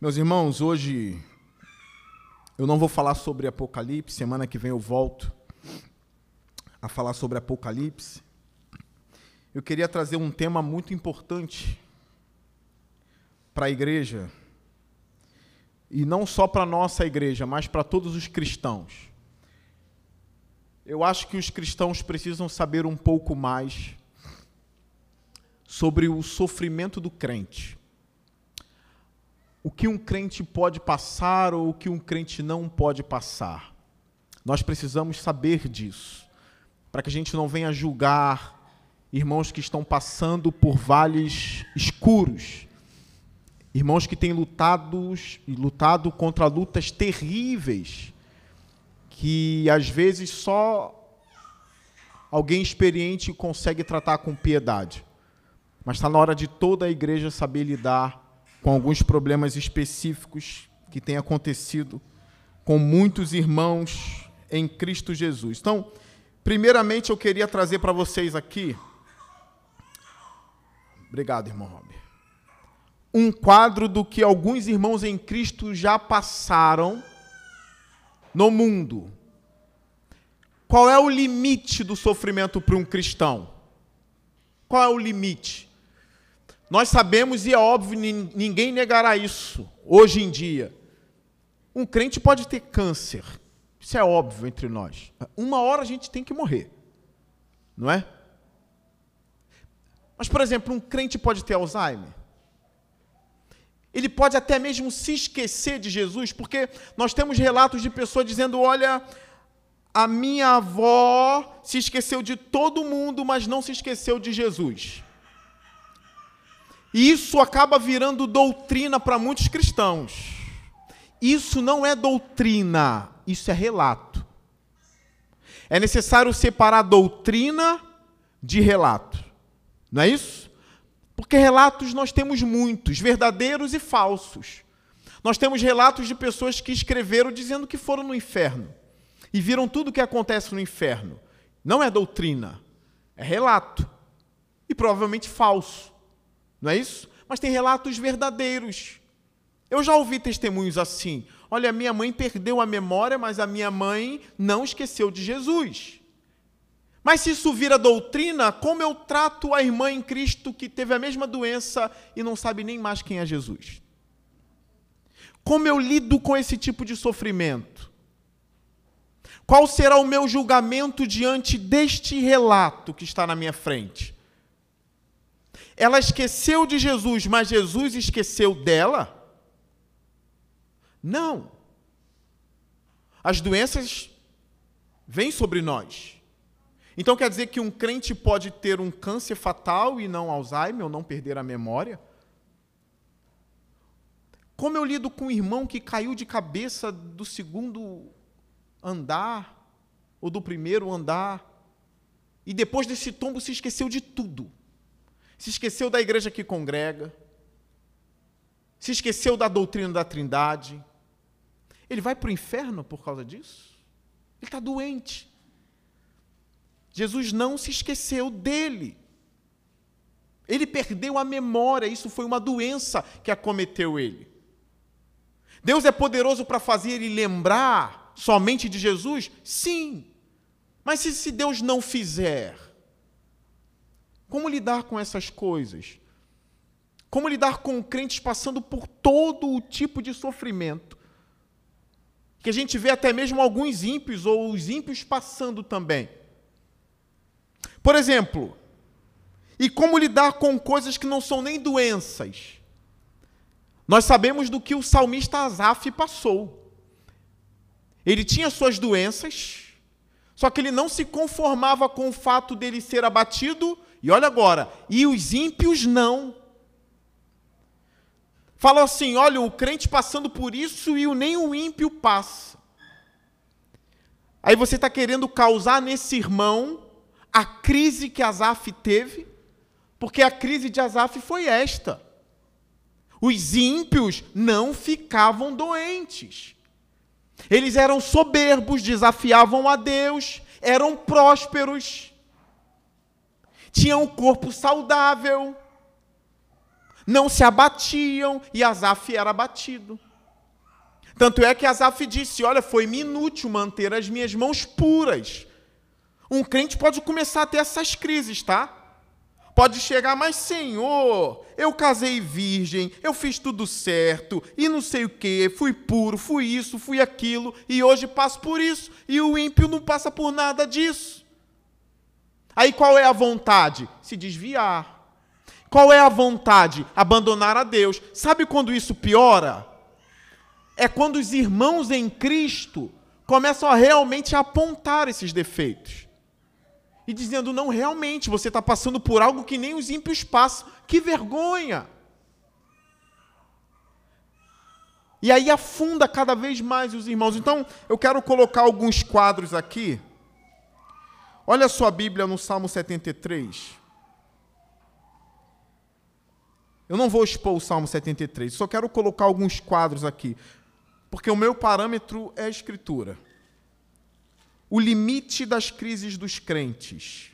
Meus irmãos, hoje eu não vou falar sobre Apocalipse, semana que vem eu volto a falar sobre Apocalipse. Eu queria trazer um tema muito importante para a igreja, e não só para a nossa igreja, mas para todos os cristãos. Eu acho que os cristãos precisam saber um pouco mais sobre o sofrimento do crente o que um crente pode passar ou o que um crente não pode passar. Nós precisamos saber disso, para que a gente não venha julgar irmãos que estão passando por vales escuros, irmãos que têm lutado lutado contra lutas terríveis, que às vezes só alguém experiente consegue tratar com piedade. Mas está na hora de toda a igreja saber lidar com alguns problemas específicos que têm acontecido com muitos irmãos em Cristo Jesus. Então, primeiramente eu queria trazer para vocês aqui. Obrigado, irmão Rob. Um quadro do que alguns irmãos em Cristo já passaram no mundo. Qual é o limite do sofrimento para um cristão? Qual é o limite? Nós sabemos, e é óbvio, ninguém negará isso hoje em dia. Um crente pode ter câncer. Isso é óbvio entre nós. Uma hora a gente tem que morrer. Não é? Mas, por exemplo, um crente pode ter Alzheimer. Ele pode até mesmo se esquecer de Jesus, porque nós temos relatos de pessoas dizendo: olha, a minha avó se esqueceu de todo mundo, mas não se esqueceu de Jesus. Isso acaba virando doutrina para muitos cristãos. Isso não é doutrina, isso é relato. É necessário separar doutrina de relato. Não é isso? Porque relatos nós temos muitos, verdadeiros e falsos. Nós temos relatos de pessoas que escreveram dizendo que foram no inferno e viram tudo o que acontece no inferno. Não é doutrina, é relato. E provavelmente falso. Não é isso? Mas tem relatos verdadeiros. Eu já ouvi testemunhos assim. Olha, minha mãe perdeu a memória, mas a minha mãe não esqueceu de Jesus. Mas se isso vira doutrina, como eu trato a irmã em Cristo que teve a mesma doença e não sabe nem mais quem é Jesus? Como eu lido com esse tipo de sofrimento? Qual será o meu julgamento diante deste relato que está na minha frente? Ela esqueceu de Jesus, mas Jesus esqueceu dela? Não. As doenças vêm sobre nós. Então quer dizer que um crente pode ter um câncer fatal e não Alzheimer, ou não perder a memória? Como eu lido com um irmão que caiu de cabeça do segundo andar, ou do primeiro andar, e depois desse tombo se esqueceu de tudo? Se esqueceu da igreja que congrega, se esqueceu da doutrina da Trindade. Ele vai para o inferno por causa disso? Ele está doente. Jesus não se esqueceu dele. Ele perdeu a memória, isso foi uma doença que acometeu ele. Deus é poderoso para fazer ele lembrar somente de Jesus? Sim. Mas se, se Deus não fizer, como lidar com essas coisas? Como lidar com crentes passando por todo o tipo de sofrimento? Que a gente vê até mesmo alguns ímpios ou os ímpios passando também. Por exemplo, e como lidar com coisas que não são nem doenças? Nós sabemos do que o salmista Asaf passou. Ele tinha suas doenças, só que ele não se conformava com o fato dele ser abatido e olha agora, e os ímpios não. Fala assim: olha, o crente passando por isso e nem o ímpio passa. Aí você está querendo causar nesse irmão a crise que Asaf teve, porque a crise de Asaf foi esta. Os ímpios não ficavam doentes. Eles eram soberbos, desafiavam a Deus, eram prósperos tinha um corpo saudável, não se abatiam e Asaf era abatido. Tanto é que Asaf disse: Olha, foi-me inútil manter as minhas mãos puras. Um crente pode começar a ter essas crises, tá? Pode chegar, mas Senhor, eu casei virgem, eu fiz tudo certo, e não sei o que, fui puro, fui isso, fui aquilo, e hoje passo por isso, e o ímpio não passa por nada disso. Aí qual é a vontade? Se desviar. Qual é a vontade? Abandonar a Deus. Sabe quando isso piora? É quando os irmãos em Cristo começam a realmente apontar esses defeitos e dizendo: não, realmente, você está passando por algo que nem os ímpios passam. Que vergonha! E aí afunda cada vez mais os irmãos. Então, eu quero colocar alguns quadros aqui. Olha a sua Bíblia no Salmo 73. Eu não vou expor o Salmo 73, só quero colocar alguns quadros aqui, porque o meu parâmetro é a Escritura o limite das crises dos crentes.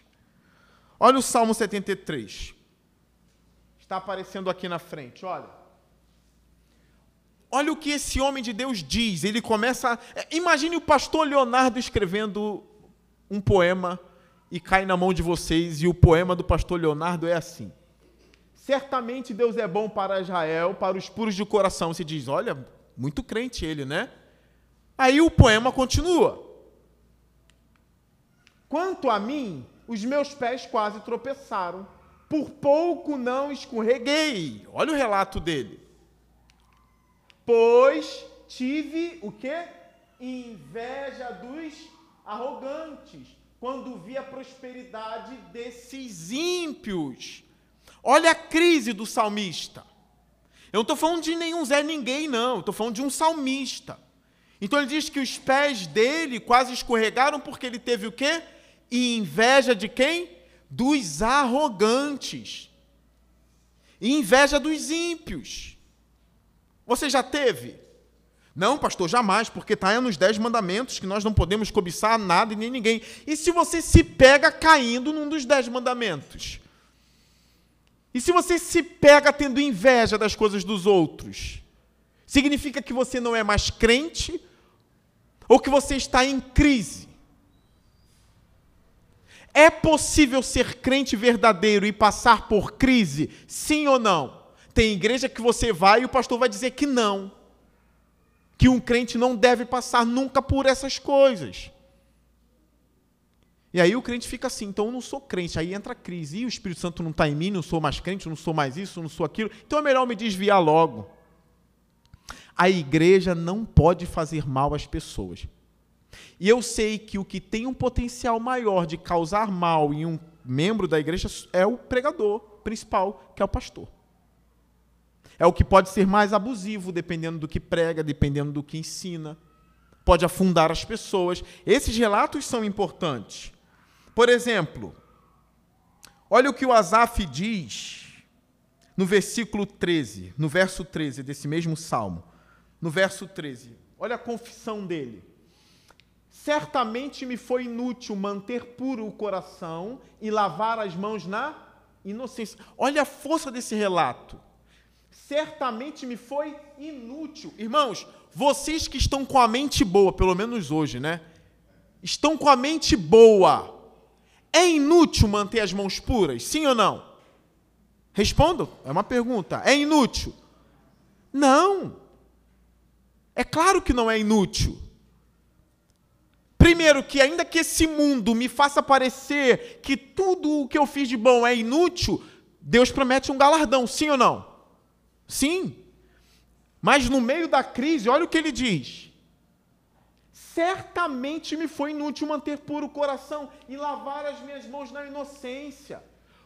Olha o Salmo 73. Está aparecendo aqui na frente, olha. Olha o que esse homem de Deus diz. Ele começa. É, imagine o pastor Leonardo escrevendo um poema e cai na mão de vocês, e o poema do pastor Leonardo é assim. Certamente Deus é bom para Israel, para os puros de coração. Você diz, olha, muito crente ele, né? Aí o poema continua. Quanto a mim, os meus pés quase tropeçaram. Por pouco não escorreguei. Olha o relato dele. Pois tive o quê? Inveja dos arrogantes, quando vi a prosperidade desses ímpios. Olha a crise do salmista. Eu não estou falando de nenhum Zé Ninguém, não. Estou falando de um salmista. Então ele diz que os pés dele quase escorregaram porque ele teve o quê? inveja de quem? Dos arrogantes. E inveja dos ímpios. Você já teve? Não, pastor, jamais, porque está nos dez mandamentos que nós não podemos cobiçar nada e nem ninguém. E se você se pega caindo num dos dez mandamentos? E se você se pega tendo inveja das coisas dos outros? Significa que você não é mais crente? Ou que você está em crise? É possível ser crente verdadeiro e passar por crise? Sim ou não? Tem igreja que você vai e o pastor vai dizer que não. Que um crente não deve passar nunca por essas coisas. E aí o crente fica assim, então eu não sou crente. Aí entra a crise. E o Espírito Santo não está em mim, não sou mais crente, não sou mais isso, não sou aquilo. Então é melhor me desviar logo. A igreja não pode fazer mal às pessoas. E eu sei que o que tem um potencial maior de causar mal em um membro da igreja é o pregador principal, que é o pastor. É o que pode ser mais abusivo, dependendo do que prega, dependendo do que ensina. Pode afundar as pessoas. Esses relatos são importantes. Por exemplo, olha o que o Asaf diz no versículo 13, no verso 13 desse mesmo salmo. No verso 13. Olha a confissão dele. Certamente me foi inútil manter puro o coração e lavar as mãos na inocência. Olha a força desse relato. Certamente me foi inútil. Irmãos, vocês que estão com a mente boa, pelo menos hoje, né? Estão com a mente boa. É inútil manter as mãos puras? Sim ou não? Respondam. É uma pergunta. É inútil? Não. É claro que não é inútil. Primeiro, que ainda que esse mundo me faça parecer que tudo o que eu fiz de bom é inútil, Deus promete um galardão, sim ou não? Sim. Mas no meio da crise, olha o que ele diz. Certamente me foi inútil manter puro o coração e lavar as minhas mãos na inocência,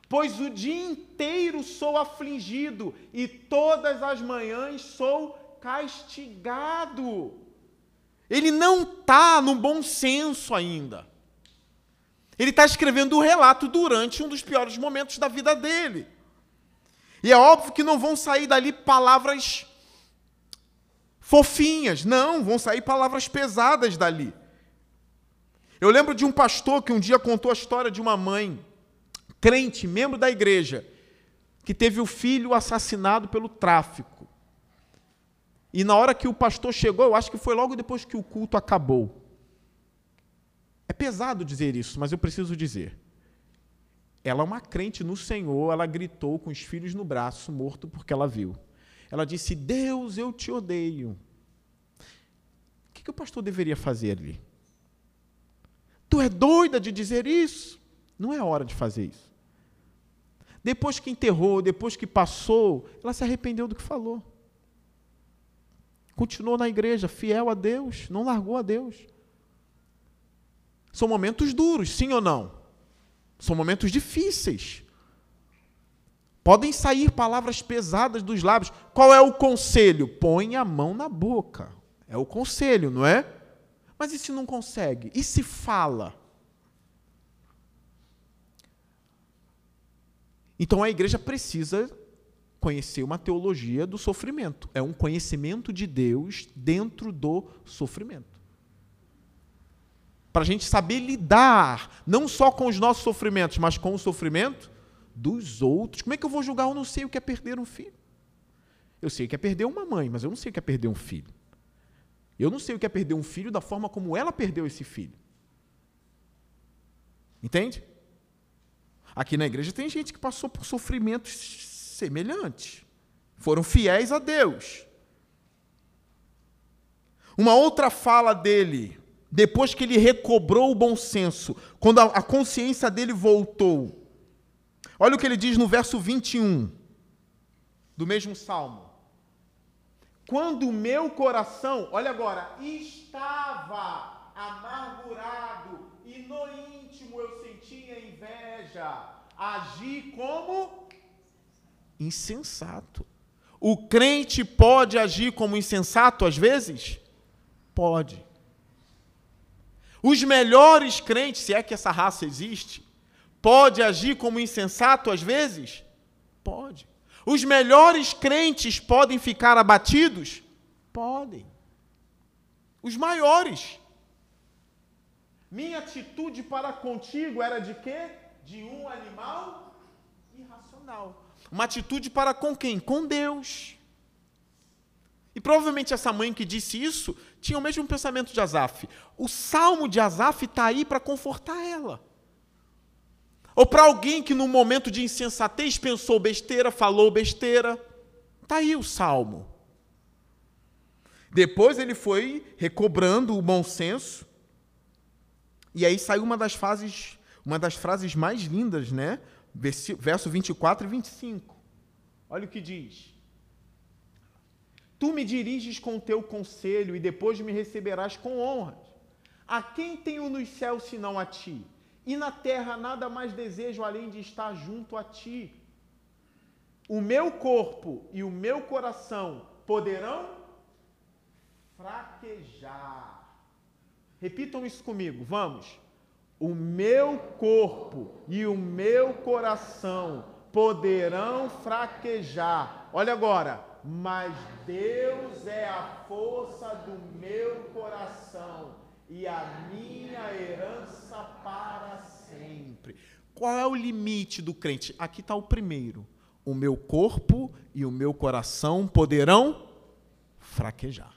pois o dia inteiro sou afligido e todas as manhãs sou castigado. Ele não está no bom senso ainda. Ele está escrevendo o relato durante um dos piores momentos da vida dele. E é óbvio que não vão sair dali palavras fofinhas, não, vão sair palavras pesadas dali. Eu lembro de um pastor que um dia contou a história de uma mãe, crente, membro da igreja, que teve o filho assassinado pelo tráfico. E na hora que o pastor chegou, eu acho que foi logo depois que o culto acabou. É pesado dizer isso, mas eu preciso dizer. Ela é uma crente no Senhor, ela gritou com os filhos no braço, morto porque ela viu. Ela disse: Deus, eu te odeio. O que, que o pastor deveria fazer ali? Tu é doida de dizer isso? Não é hora de fazer isso. Depois que enterrou, depois que passou, ela se arrependeu do que falou. Continuou na igreja, fiel a Deus, não largou a Deus. São momentos duros, sim ou não? São momentos difíceis. Podem sair palavras pesadas dos lábios. Qual é o conselho? Põe a mão na boca. É o conselho, não é? Mas e se não consegue? E se fala? Então a igreja precisa conhecer uma teologia do sofrimento. É um conhecimento de Deus dentro do sofrimento. Para a gente saber lidar, não só com os nossos sofrimentos, mas com o sofrimento dos outros. Como é que eu vou julgar? Eu não sei o que é perder um filho. Eu sei o que é perder uma mãe, mas eu não sei o que é perder um filho. Eu não sei o que é perder um filho da forma como ela perdeu esse filho. Entende? Aqui na igreja tem gente que passou por sofrimentos semelhantes. Foram fiéis a Deus. Uma outra fala dele, depois que ele recobrou o bom senso, quando a, consciência dele voltou. Olha o que ele diz no verso 21 do mesmo salmo. Quando o meu coração, olha agora, estava amargurado e no íntimo eu sentia inveja, agi como insensato. O crente pode agir como insensato às vezes? Pode. Os melhores crentes, se é que essa raça existe, pode agir como insensato às vezes? Pode. Os melhores crentes podem ficar abatidos? Podem. Os maiores. Minha atitude para contigo era de quê? De um animal irracional. Uma atitude para com quem? Com Deus. E provavelmente essa mãe que disse isso tinha o mesmo pensamento de Asaf. O salmo de Asaf está aí para confortar ela. Ou para alguém que no momento de insensatez pensou besteira, falou besteira. Está aí o salmo. Depois ele foi recobrando o bom senso. E aí saiu uma das fases, uma das frases mais lindas, né? Verso 24 e 25. Olha o que diz. Tu me diriges com o teu conselho e depois me receberás com honras. A quem tenho nos céus senão a ti? E na terra nada mais desejo além de estar junto a ti. O meu corpo e o meu coração poderão fraquejar. Repitam isso comigo, vamos. O meu corpo e o meu coração poderão fraquejar. Olha agora, mas Deus é a força do meu coração e a minha herança para sempre. Qual é o limite do crente? Aqui está o primeiro. O meu corpo e o meu coração poderão fraquejar.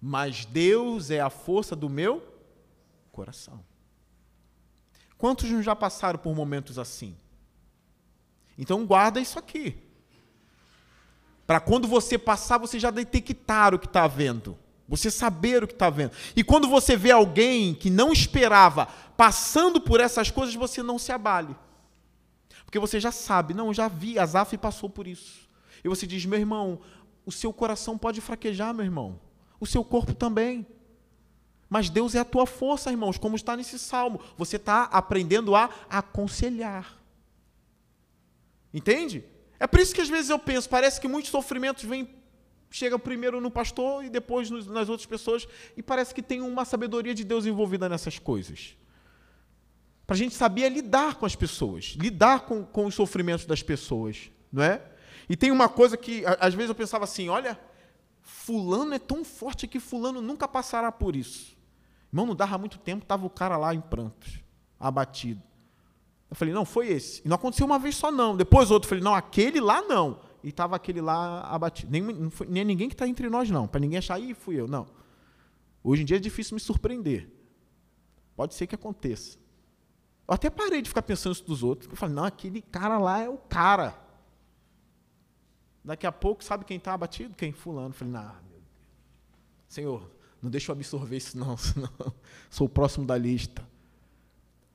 Mas Deus é a força do meu coração. Quantos já passaram por momentos assim? Então guarda isso aqui. Para quando você passar, você já detectar o que está vendo. Você saber o que está vendo. E quando você vê alguém que não esperava passando por essas coisas, você não se abale. Porque você já sabe, não, já vi, Azaf passou por isso. E você diz, meu irmão, o seu coração pode fraquejar, meu irmão. O seu corpo também. Mas Deus é a tua força, irmãos, como está nesse salmo. Você está aprendendo a aconselhar. Entende? É por isso que às vezes eu penso, parece que muitos sofrimentos vêm, chegam primeiro no pastor e depois nas outras pessoas, e parece que tem uma sabedoria de Deus envolvida nessas coisas. Para a gente saber lidar com as pessoas, lidar com, com os sofrimentos das pessoas, não é? E tem uma coisa que, às vezes eu pensava assim, olha, fulano é tão forte que fulano nunca passará por isso. Irmão, não dava muito tempo, estava o cara lá em prantos, abatido. Eu falei, não, foi esse. E não aconteceu uma vez só, não. Depois outro, eu falei, não, aquele lá não. E estava aquele lá abatido. Nem, não foi, nem ninguém que está entre nós, não. Para ninguém achar, ih, fui eu. Não. Hoje em dia é difícil me surpreender. Pode ser que aconteça. Eu até parei de ficar pensando isso dos outros. Eu falei, não, aquele cara lá é o cara. Daqui a pouco, sabe quem está abatido? Quem? Fulano. Eu falei, não, meu Deus. Senhor, não deixa eu absorver isso, não, senão sou o próximo da lista.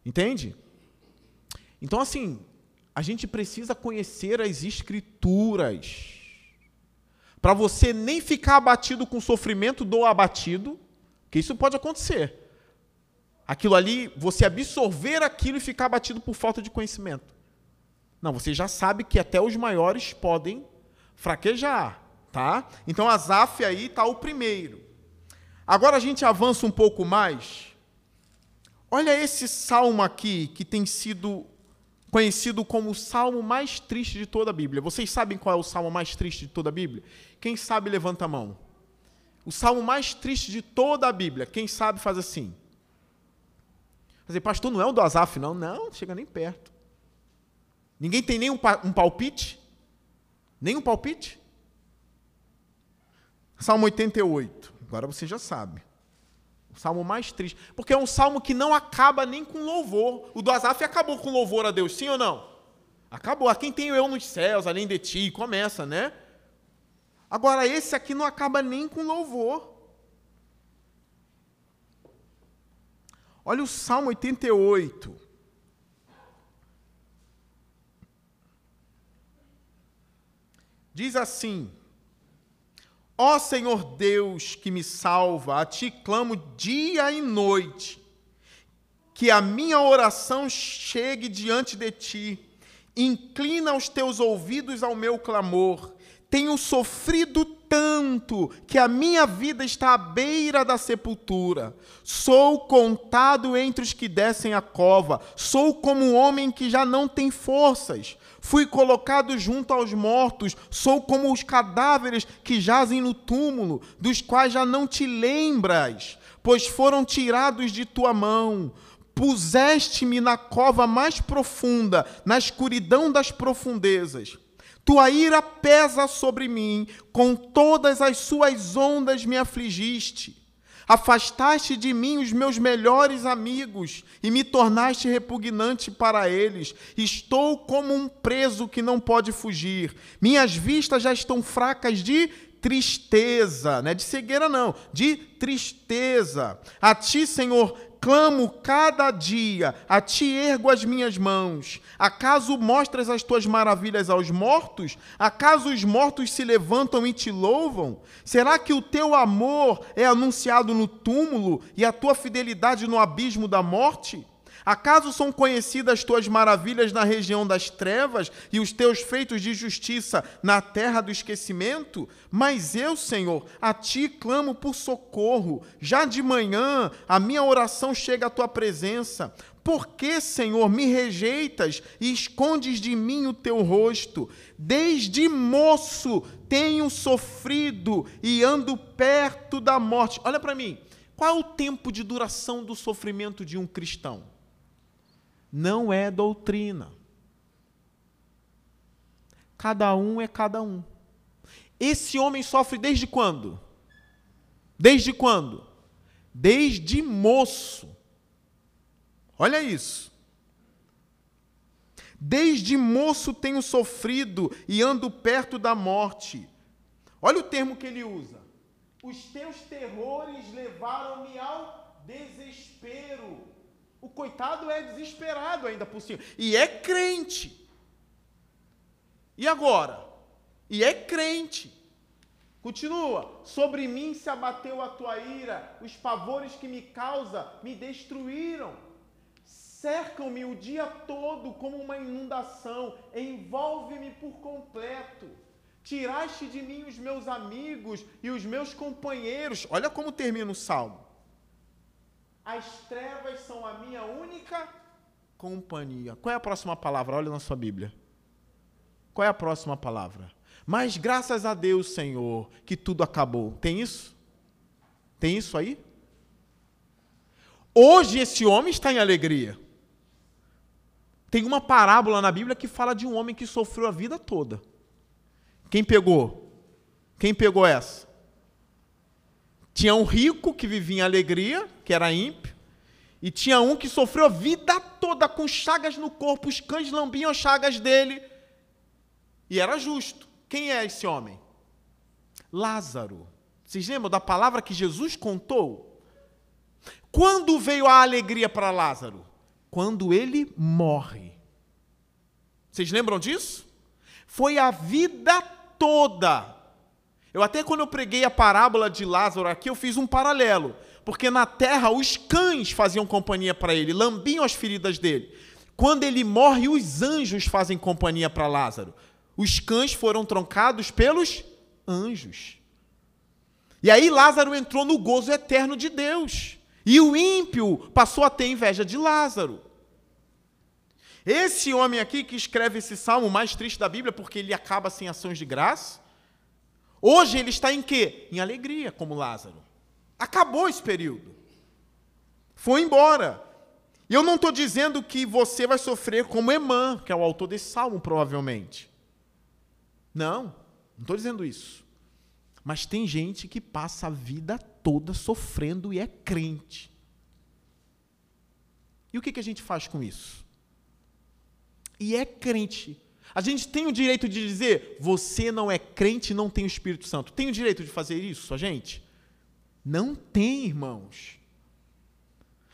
Entende? Então, assim, a gente precisa conhecer as Escrituras. Para você nem ficar abatido com o sofrimento do abatido, que isso pode acontecer. Aquilo ali, você absorver aquilo e ficar abatido por falta de conhecimento. Não, você já sabe que até os maiores podem fraquejar, tá? Então, Azaf aí está o primeiro. Agora a gente avança um pouco mais. Olha esse salmo aqui que tem sido conhecido como o salmo mais triste de toda a Bíblia. Vocês sabem qual é o salmo mais triste de toda a Bíblia? Quem sabe, levanta a mão. O salmo mais triste de toda a Bíblia. Quem sabe, faz assim. Dizer, pastor, não é o do Azaf, não? Não, chega nem perto. Ninguém tem nem um, um palpite? Nem um palpite? Salmo 88. Agora você já sabe. Salmo mais triste. Porque é um salmo que não acaba nem com louvor. O do Azaf acabou com louvor a Deus, sim ou não? Acabou. A quem tenho eu nos céus, além de ti? Começa, né? Agora, esse aqui não acaba nem com louvor. Olha o Salmo 88. Diz assim: Ó Senhor Deus que me salva, a ti clamo dia e noite, que a minha oração chegue diante de ti. Inclina os teus ouvidos ao meu clamor. Tenho sofrido tanto que a minha vida está à beira da sepultura. Sou contado entre os que descem a cova. Sou como um homem que já não tem forças. Fui colocado junto aos mortos, sou como os cadáveres que jazem no túmulo, dos quais já não te lembras, pois foram tirados de tua mão. Puseste-me na cova mais profunda, na escuridão das profundezas. Tua ira pesa sobre mim, com todas as suas ondas me afligiste. Afastaste de mim os meus melhores amigos e me tornaste repugnante para eles. Estou como um preso que não pode fugir. Minhas vistas já estão fracas de tristeza, não é de cegueira não, de tristeza. A ti, Senhor, clamo cada dia, a ti ergo as minhas mãos. Acaso mostras as tuas maravilhas aos mortos? Acaso os mortos se levantam e te louvam? Será que o teu amor é anunciado no túmulo e a tua fidelidade no abismo da morte? Acaso são conhecidas as tuas maravilhas na região das trevas e os teus feitos de justiça na terra do esquecimento? Mas eu, Senhor, a ti clamo por socorro. Já de manhã a minha oração chega à tua presença. Por que, Senhor, me rejeitas e escondes de mim o teu rosto? Desde moço tenho sofrido e ando perto da morte. Olha para mim. Qual é o tempo de duração do sofrimento de um cristão? Não é doutrina. Cada um é cada um. Esse homem sofre desde quando? Desde quando? Desde moço. Olha isso. Desde moço tenho sofrido e ando perto da morte. Olha o termo que ele usa. Os teus terrores levaram-me ao desespero. O coitado é desesperado ainda por cima. E é crente. E agora? E é crente. Continua. Sobre mim se abateu a tua ira, os pavores que me causa me destruíram. Cercam-me o dia todo como uma inundação, envolve-me por completo. Tiraste de mim os meus amigos e os meus companheiros. Olha como termina o salmo. As trevas são a minha única companhia. Qual é a próxima palavra? Olha na sua Bíblia. Qual é a próxima palavra? Mas graças a Deus, Senhor, que tudo acabou. Tem isso? Tem isso aí? Hoje esse homem está em alegria. Tem uma parábola na Bíblia que fala de um homem que sofreu a vida toda. Quem pegou? Quem pegou essa? Tinha um rico que vivia em alegria, que era ímpio, e tinha um que sofreu a vida toda com chagas no corpo, os cães lambiam as chagas dele, e era justo. Quem é esse homem? Lázaro. Vocês lembram da palavra que Jesus contou? Quando veio a alegria para Lázaro? Quando ele morre. Vocês lembram disso? Foi a vida toda. Eu até quando eu preguei a parábola de Lázaro aqui, eu fiz um paralelo. Porque na terra os cães faziam companhia para ele, lambiam as feridas dele. Quando ele morre, os anjos fazem companhia para Lázaro. Os cães foram troncados pelos anjos. E aí Lázaro entrou no gozo eterno de Deus. E o ímpio passou a ter inveja de Lázaro. Esse homem aqui que escreve esse salmo mais triste da Bíblia, porque ele acaba sem ações de graça, hoje ele está em quê? Em alegria, como Lázaro. Acabou esse período. Foi embora. E eu não estou dizendo que você vai sofrer como Emã, que é o autor desse salmo, provavelmente. Não, não estou dizendo isso. Mas tem gente que passa a vida toda sofrendo e é crente. E o que, que a gente faz com isso? E é crente. A gente tem o direito de dizer, você não é crente não tem o Espírito Santo. Tem o direito de fazer isso, a gente? Não tem, irmãos.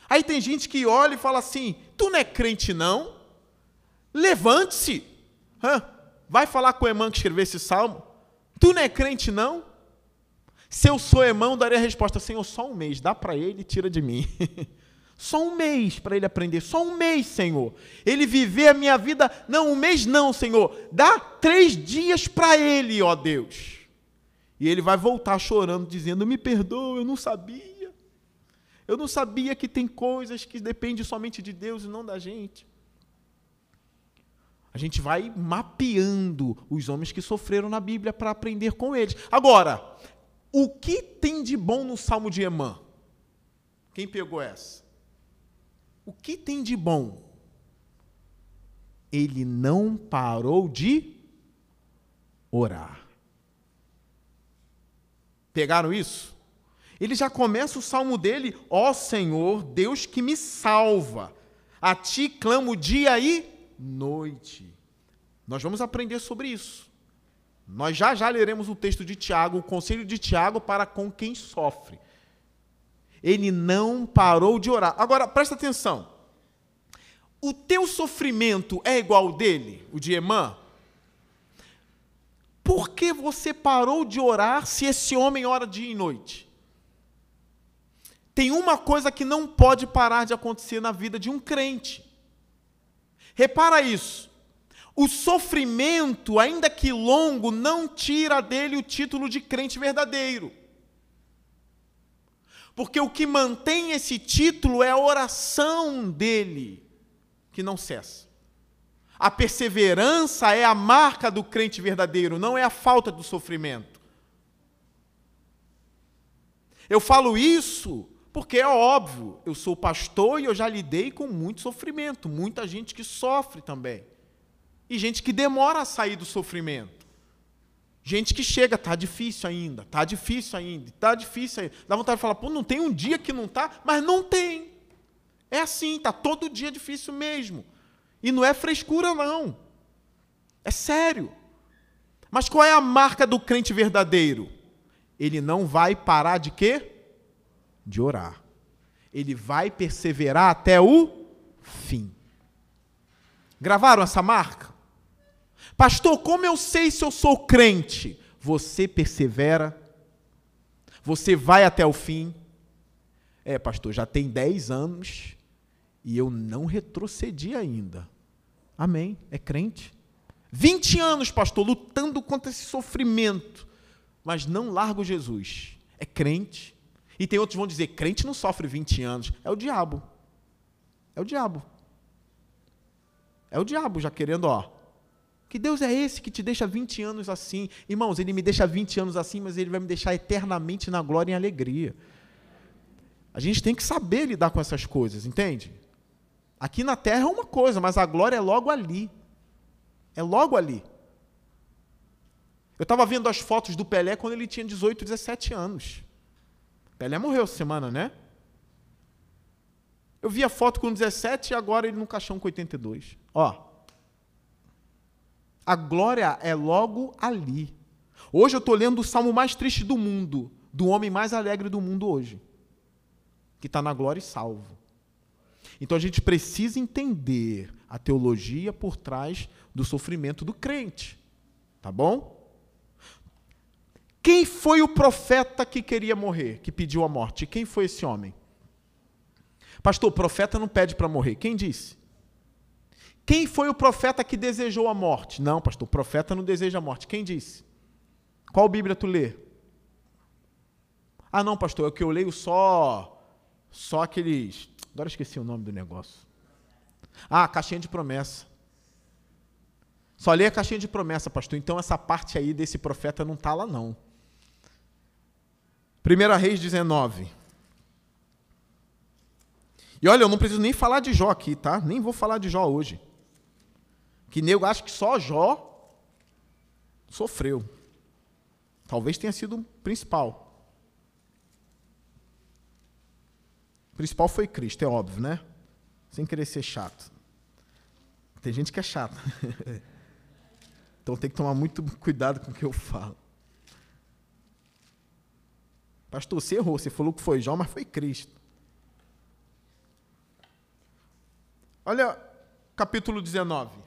Aí tem gente que olha e fala assim: tu não é crente, não? Levante-se. Vai falar com o irmão que escreveu esse salmo. Tu não é crente, não? Se eu sou irmão, daria a resposta: Senhor, só um mês, dá para ele e tira de mim. só um mês para ele aprender, só um mês, Senhor. Ele viver a minha vida, não, um mês não, Senhor. Dá três dias para ele, ó Deus. E ele vai voltar chorando, dizendo: Me perdoa, eu não sabia. Eu não sabia que tem coisas que dependem somente de Deus e não da gente. A gente vai mapeando os homens que sofreram na Bíblia para aprender com eles. Agora, o que tem de bom no Salmo de Emã? Quem pegou essa? O que tem de bom? Ele não parou de orar. Pegaram isso? Ele já começa o salmo dele, ó oh Senhor, Deus que me salva. A ti clamo dia e noite. Nós vamos aprender sobre isso. Nós já já leremos o texto de Tiago, o conselho de Tiago para com quem sofre. Ele não parou de orar. Agora, presta atenção. O teu sofrimento é igual ao dele, o de Emã? Por que você parou de orar se esse homem ora dia e noite? Tem uma coisa que não pode parar de acontecer na vida de um crente. Repara isso. O sofrimento, ainda que longo, não tira dele o título de crente verdadeiro. Porque o que mantém esse título é a oração dele, que não cessa. A perseverança é a marca do crente verdadeiro, não é a falta do sofrimento. Eu falo isso porque é óbvio, eu sou pastor e eu já lidei com muito sofrimento, muita gente que sofre também. E gente que demora a sair do sofrimento. Gente que chega, tá difícil ainda, tá difícil ainda, tá difícil ainda. Dá vontade de falar, pô, não tem um dia que não tá, mas não tem. É assim, tá todo dia difícil mesmo. E não é frescura não. É sério. Mas qual é a marca do crente verdadeiro? Ele não vai parar de quê? de orar. Ele vai perseverar até o fim. Gravaram essa marca? Pastor, como eu sei se eu sou crente? Você persevera, você vai até o fim. É, pastor, já tem 10 anos e eu não retrocedi ainda. Amém, é crente. 20 anos, pastor, lutando contra esse sofrimento, mas não largo Jesus. É crente. E tem outros que vão dizer: crente não sofre 20 anos. É o diabo. É o diabo. É o diabo já querendo, ó. Que Deus é esse que te deixa 20 anos assim? Irmãos, ele me deixa 20 anos assim, mas ele vai me deixar eternamente na glória e alegria. A gente tem que saber lidar com essas coisas, entende? Aqui na terra é uma coisa, mas a glória é logo ali. É logo ali. Eu estava vendo as fotos do Pelé quando ele tinha 18, 17 anos. Pelé morreu semana, né? Eu vi a foto com 17 e agora ele no caixão com 82. Ó. A glória é logo ali. Hoje eu estou lendo o salmo mais triste do mundo, do homem mais alegre do mundo hoje, que está na glória e salvo. Então a gente precisa entender a teologia por trás do sofrimento do crente. Tá bom? Quem foi o profeta que queria morrer, que pediu a morte? Quem foi esse homem? Pastor, o profeta não pede para morrer. Quem disse? Quem foi o profeta que desejou a morte? Não, pastor, o profeta não deseja a morte. Quem disse? Qual Bíblia tu lê? Ah, não, pastor, é que eu leio só só aqueles. Agora esqueci o nome do negócio. Ah, caixinha de promessa. Só lê a caixinha de promessa, pastor. Então essa parte aí desse profeta não está lá, não. 1 Reis 19. E olha, eu não preciso nem falar de Jó aqui, tá? Nem vou falar de Jó hoje. Que nego acha que só Jó sofreu. Talvez tenha sido o principal. O principal foi Cristo, é óbvio, né? Sem querer ser chato. Tem gente que é chata. então tem que tomar muito cuidado com o que eu falo. Pastor, você errou, você falou que foi Jó, mas foi Cristo. Olha capítulo 19.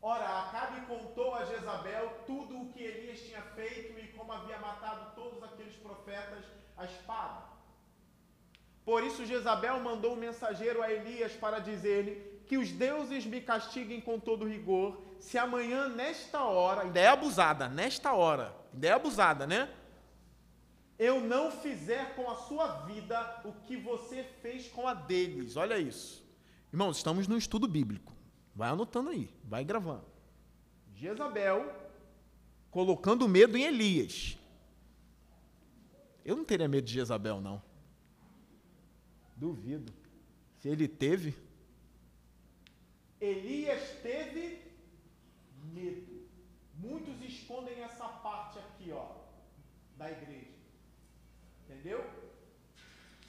Ora, Acabe contou a Jezabel tudo o que Elias tinha feito e como havia matado todos aqueles profetas à espada. Por isso Jezabel mandou um mensageiro a Elias para dizer-lhe que os deuses me castiguem com todo rigor, se amanhã, nesta hora, ideia abusada, nesta hora, ideia abusada, né? Eu não fizer com a sua vida o que você fez com a deles. Olha isso. Irmãos, estamos no estudo bíblico. Vai anotando aí, vai gravando. Jezabel colocando medo em Elias. Eu não teria medo de Jezabel, não. Duvido. Se ele teve, Elias teve medo. Muitos escondem essa parte aqui, ó, da igreja. Entendeu?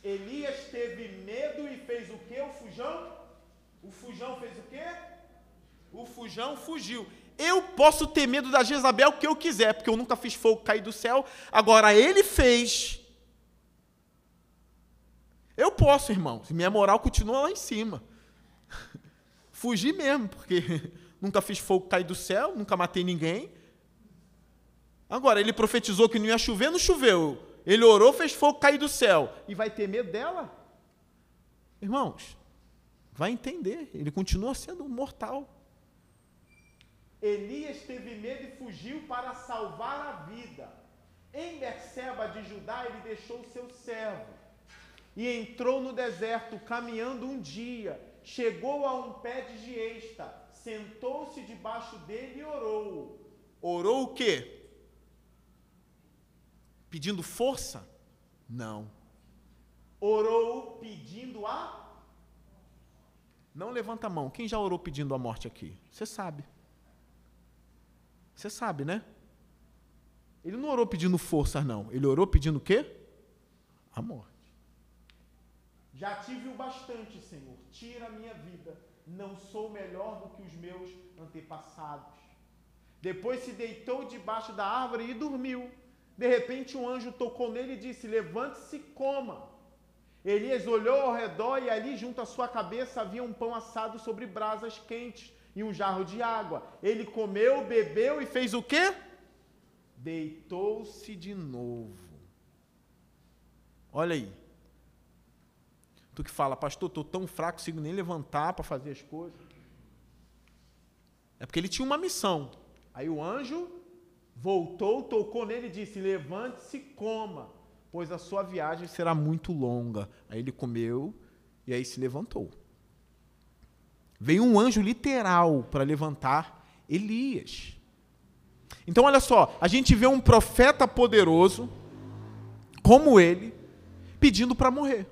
Elias teve medo e fez o que? O fujão? O fujão fez o quê? O fujão fugiu. Eu posso ter medo da Jezabel o que eu quiser, porque eu nunca fiz fogo cair do céu. Agora ele fez. Eu posso, irmão. Minha moral continua lá em cima. Fugi mesmo, porque nunca fiz fogo cair do céu, nunca matei ninguém. Agora, ele profetizou que não ia chover, não choveu. Ele orou, fez fogo cair do céu. E vai ter medo dela? Irmãos, vai entender. Ele continua sendo mortal. Elias teve medo e fugiu para salvar a vida. Em Berseba de Judá, ele deixou seu servo e entrou no deserto, caminhando um dia chegou a um pé de giesta, sentou-se debaixo dele e orou. Orou o quê? Pedindo força? Não. Orou pedindo a. Não levanta a mão. Quem já orou pedindo a morte aqui? Você sabe. Você sabe, né? Ele não orou pedindo força, não. Ele orou pedindo o quê? A morte. Já tive o bastante, Senhor. Tira a minha vida. Não sou melhor do que os meus antepassados. Depois se deitou debaixo da árvore e dormiu. De repente um anjo tocou nele e disse: Levante-se e coma. Elias olhou ao redor e ali junto à sua cabeça havia um pão assado sobre brasas quentes e um jarro de água. Ele comeu, bebeu e fez o quê? Deitou-se de novo. Olha aí. Tu que fala, pastor, estou tão fraco, consigo nem levantar para fazer as coisas. É porque ele tinha uma missão. Aí o anjo voltou, tocou nele e disse: Levante-se coma, pois a sua viagem será muito longa. Aí ele comeu e aí se levantou. Veio um anjo literal para levantar Elias. Então, olha só, a gente vê um profeta poderoso, como ele, pedindo para morrer.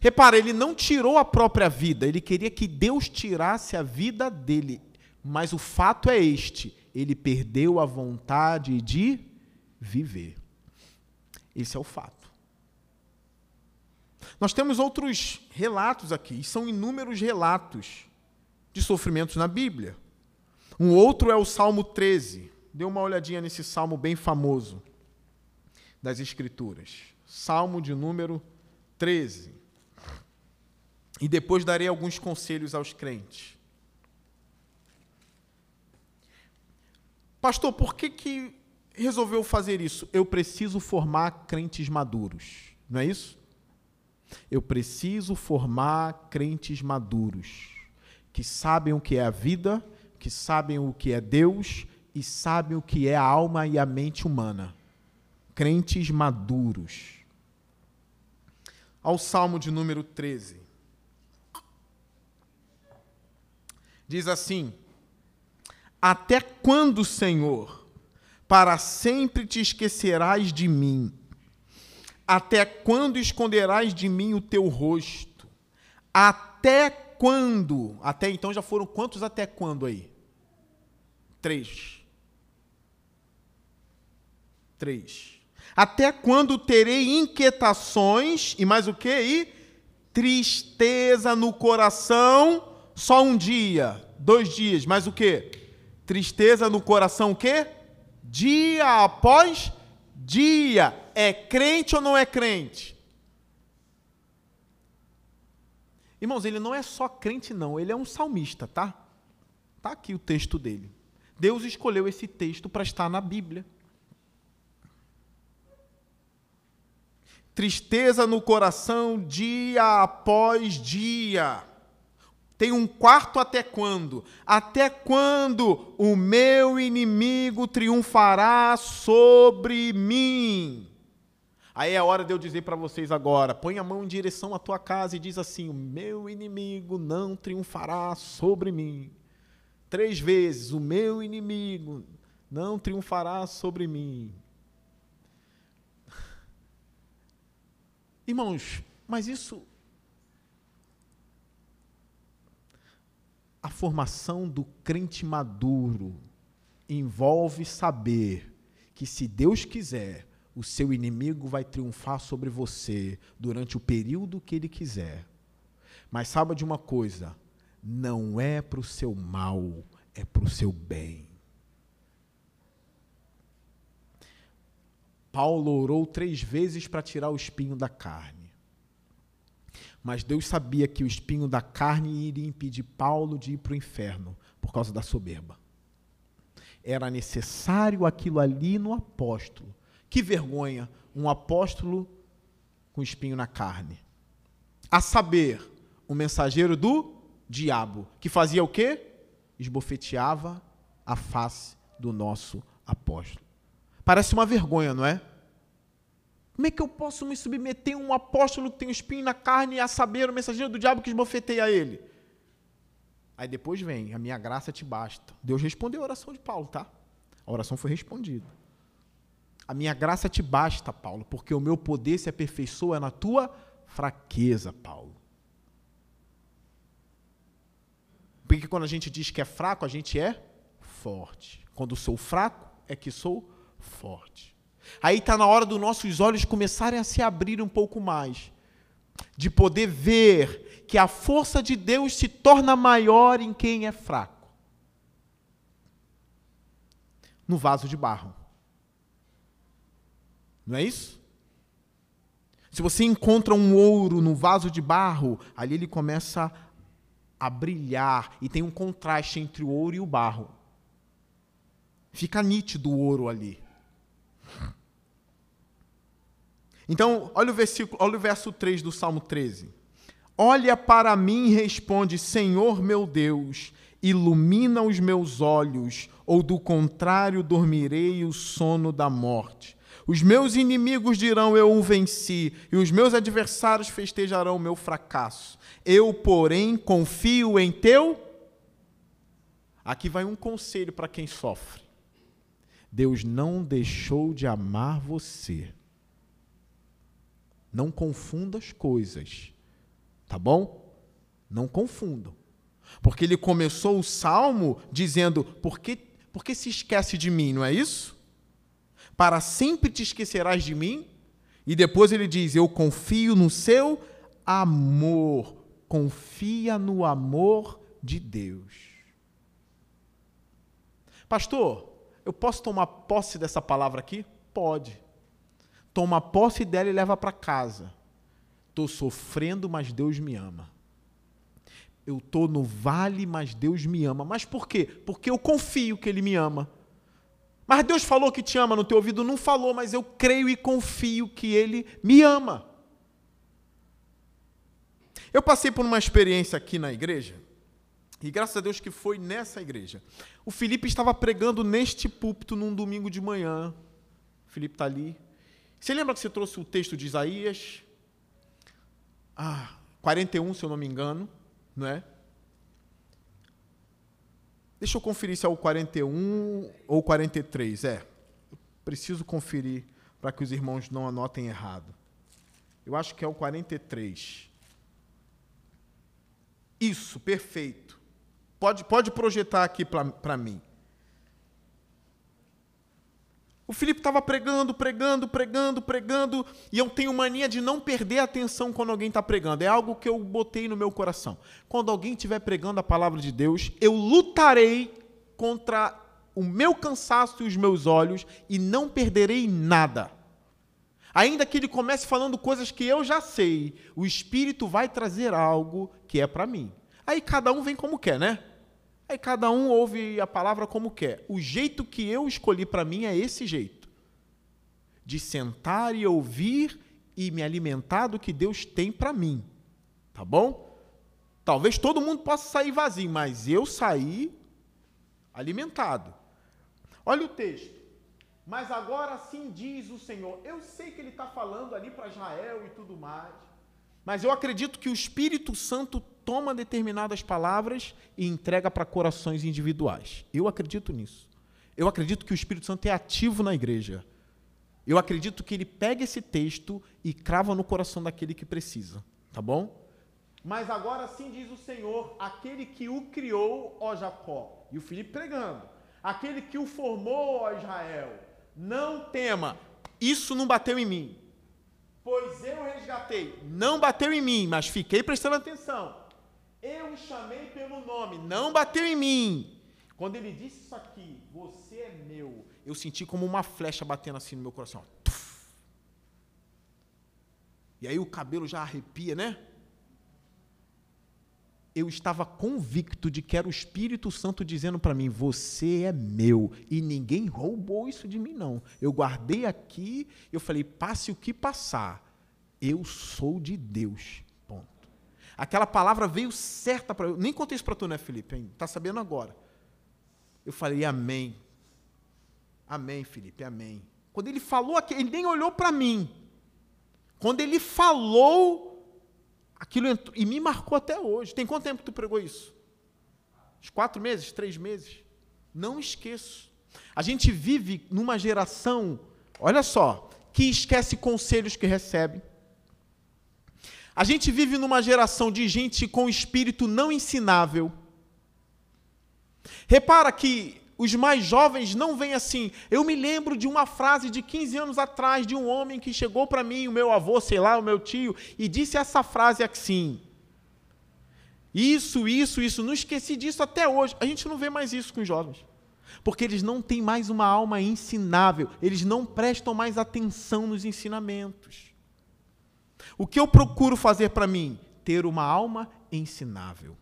Repara, ele não tirou a própria vida, ele queria que Deus tirasse a vida dele. Mas o fato é este: ele perdeu a vontade de viver. Esse é o fato. Nós temos outros relatos aqui, são inúmeros relatos de sofrimentos na Bíblia. Um outro é o Salmo 13. Dê uma olhadinha nesse salmo bem famoso das Escrituras. Salmo de número 13. E depois darei alguns conselhos aos crentes. Pastor, por que, que resolveu fazer isso? Eu preciso formar crentes maduros, não é isso? Eu preciso formar crentes maduros, que sabem o que é a vida, que sabem o que é Deus e sabem o que é a alma e a mente humana. Crentes maduros. Ao Salmo de número 13. Diz assim: Até quando, Senhor, para sempre te esquecerás de mim? Até quando esconderás de mim o teu rosto? Até quando? Até então já foram quantos até quando aí? Três. Três. Até quando terei inquietações e mais o que? E tristeza no coração só um dia, dois dias, mais o que? Tristeza no coração o quê? Dia após dia. É crente ou não é crente? Irmãos, ele não é só crente, não, ele é um salmista, tá? Tá aqui o texto dele. Deus escolheu esse texto para estar na Bíblia. Tristeza no coração dia após dia. Tem um quarto até quando? Até quando o meu inimigo triunfará sobre mim? Aí é a hora de eu dizer para vocês agora: põe a mão em direção à tua casa e diz assim: O meu inimigo não triunfará sobre mim. Três vezes: O meu inimigo não triunfará sobre mim. Irmãos, mas isso a formação do crente maduro envolve saber que, se Deus quiser, o seu inimigo vai triunfar sobre você durante o período que ele quiser. Mas saiba de uma coisa: não é para o seu mal, é para o seu bem. Paulo orou três vezes para tirar o espinho da carne. Mas Deus sabia que o espinho da carne iria impedir Paulo de ir para o inferno por causa da soberba. Era necessário aquilo ali no apóstolo. Que vergonha, um apóstolo com espinho na carne. A saber, o mensageiro do diabo, que fazia o quê? Esbofeteava a face do nosso apóstolo. Parece uma vergonha, não é? Como é que eu posso me submeter a um apóstolo que tem um espinho na carne, a saber, o mensageiro do diabo que esbofeteia ele? Aí depois vem, a minha graça te basta. Deus respondeu a oração de Paulo, tá? A oração foi respondida. A minha graça te basta, Paulo, porque o meu poder se aperfeiçoa na tua fraqueza, Paulo. Porque quando a gente diz que é fraco, a gente é forte. Quando sou fraco, é que sou forte. Aí está na hora dos nossos olhos começarem a se abrir um pouco mais, de poder ver que a força de Deus se torna maior em quem é fraco. No vaso de barro. Não é isso? Se você encontra um ouro no vaso de barro, ali ele começa a brilhar e tem um contraste entre o ouro e o barro. Fica nítido o ouro ali. Então, olha o versículo, olha o verso 3 do Salmo 13. Olha para mim e responde: Senhor meu Deus, ilumina os meus olhos, ou do contrário dormirei o sono da morte. Os meus inimigos dirão: Eu o venci, e os meus adversários festejarão o meu fracasso. Eu, porém, confio em teu. Aqui vai um conselho para quem sofre. Deus não deixou de amar você. Não confunda as coisas. Tá bom? Não confundam. Porque ele começou o salmo dizendo: Por que, por que se esquece de mim? Não é isso? Para sempre te esquecerás de mim? E depois ele diz: Eu confio no seu amor. Confia no amor de Deus. Pastor, eu posso tomar posse dessa palavra aqui? Pode. Toma posse dela e leva para casa. Estou sofrendo, mas Deus me ama. Eu estou no vale, mas Deus me ama. Mas por quê? Porque eu confio que Ele me ama. Mas Deus falou que te ama no teu ouvido? Não falou, mas eu creio e confio que Ele me ama. Eu passei por uma experiência aqui na igreja, e graças a Deus que foi nessa igreja. O Felipe estava pregando neste púlpito num domingo de manhã. O Felipe está ali. Você lembra que você trouxe o texto de Isaías? Ah, 41, se eu não me engano não é? Deixa eu conferir se é o 41 ou 43. É, preciso conferir para que os irmãos não anotem errado. Eu acho que é o 43. Isso, perfeito. Pode, pode projetar aqui para mim. O Filipe estava pregando, pregando, pregando, pregando, e eu tenho mania de não perder a atenção quando alguém está pregando. É algo que eu botei no meu coração. Quando alguém estiver pregando a palavra de Deus, eu lutarei contra o meu cansaço e os meus olhos e não perderei nada. Ainda que ele comece falando coisas que eu já sei, o Espírito vai trazer algo que é para mim. Aí cada um vem como quer, né? Aí cada um ouve a palavra como quer. O jeito que eu escolhi para mim é esse jeito: de sentar e ouvir e me alimentar do que Deus tem para mim. Tá bom? Talvez todo mundo possa sair vazio, mas eu saí alimentado. Olha o texto. Mas agora assim diz o Senhor. Eu sei que ele está falando ali para Israel e tudo mais. Mas eu acredito que o Espírito Santo toma determinadas palavras e entrega para corações individuais. Eu acredito nisso. Eu acredito que o Espírito Santo é ativo na igreja. Eu acredito que ele pega esse texto e crava no coração daquele que precisa. Tá bom? Mas agora sim diz o Senhor, aquele que o criou, ó Jacó. E o Filipe pregando. Aquele que o formou, ó Israel. Não tema. Isso não bateu em mim. Pois eu resgatei. Não bateu em mim, mas fiquei prestando atenção. Eu o chamei pelo nome, não bateu em mim. Quando ele disse isso aqui, você é meu, eu senti como uma flecha batendo assim no meu coração. E aí o cabelo já arrepia, né? eu estava convicto de que era o Espírito Santo dizendo para mim: Você é meu. E ninguém roubou isso de mim, não. Eu guardei aqui, eu falei: Passe o que passar, eu sou de Deus. Aquela palavra veio certa para eu. Nem contei isso para tu, né, Felipe? Está sabendo agora. Eu falei: Amém. Amém, Felipe, amém. Quando ele falou aqui, ele nem olhou para mim. Quando ele falou, Aquilo entrou, e me marcou até hoje. Tem quanto tempo que tu pregou isso? Uns quatro meses? Três meses? Não esqueço. A gente vive numa geração, olha só, que esquece conselhos que recebe. A gente vive numa geração de gente com espírito não ensinável. Repara que os mais jovens não vêm assim. Eu me lembro de uma frase de 15 anos atrás de um homem que chegou para mim, o meu avô, sei lá, o meu tio, e disse essa frase assim: Isso, isso, isso. Não esqueci disso até hoje. A gente não vê mais isso com os jovens. Porque eles não têm mais uma alma ensinável, eles não prestam mais atenção nos ensinamentos. O que eu procuro fazer para mim? Ter uma alma ensinável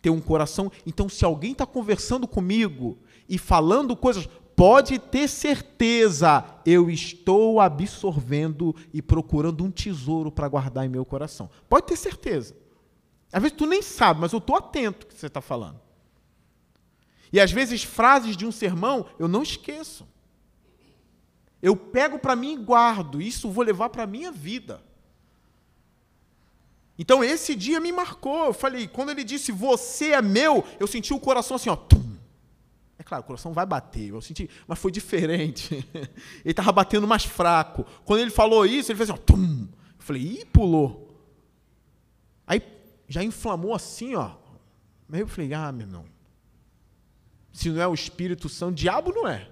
ter um coração. Então, se alguém está conversando comigo e falando coisas, pode ter certeza, eu estou absorvendo e procurando um tesouro para guardar em meu coração. Pode ter certeza. Às vezes tu nem sabe, mas eu estou atento ao que você está falando. E às vezes frases de um sermão eu não esqueço. Eu pego para mim e guardo. Isso vou levar para a minha vida. Então esse dia me marcou. Eu falei, quando ele disse você é meu, eu senti o coração assim, ó. Tum. É claro, o coração vai bater. Eu senti, mas foi diferente. ele estava batendo mais fraco. Quando ele falou isso, ele fez assim, ó. Tum. Eu falei, ih, pulou. Aí já inflamou assim, ó. Aí eu falei, ah, meu irmão, se não é o Espírito Santo, diabo não é.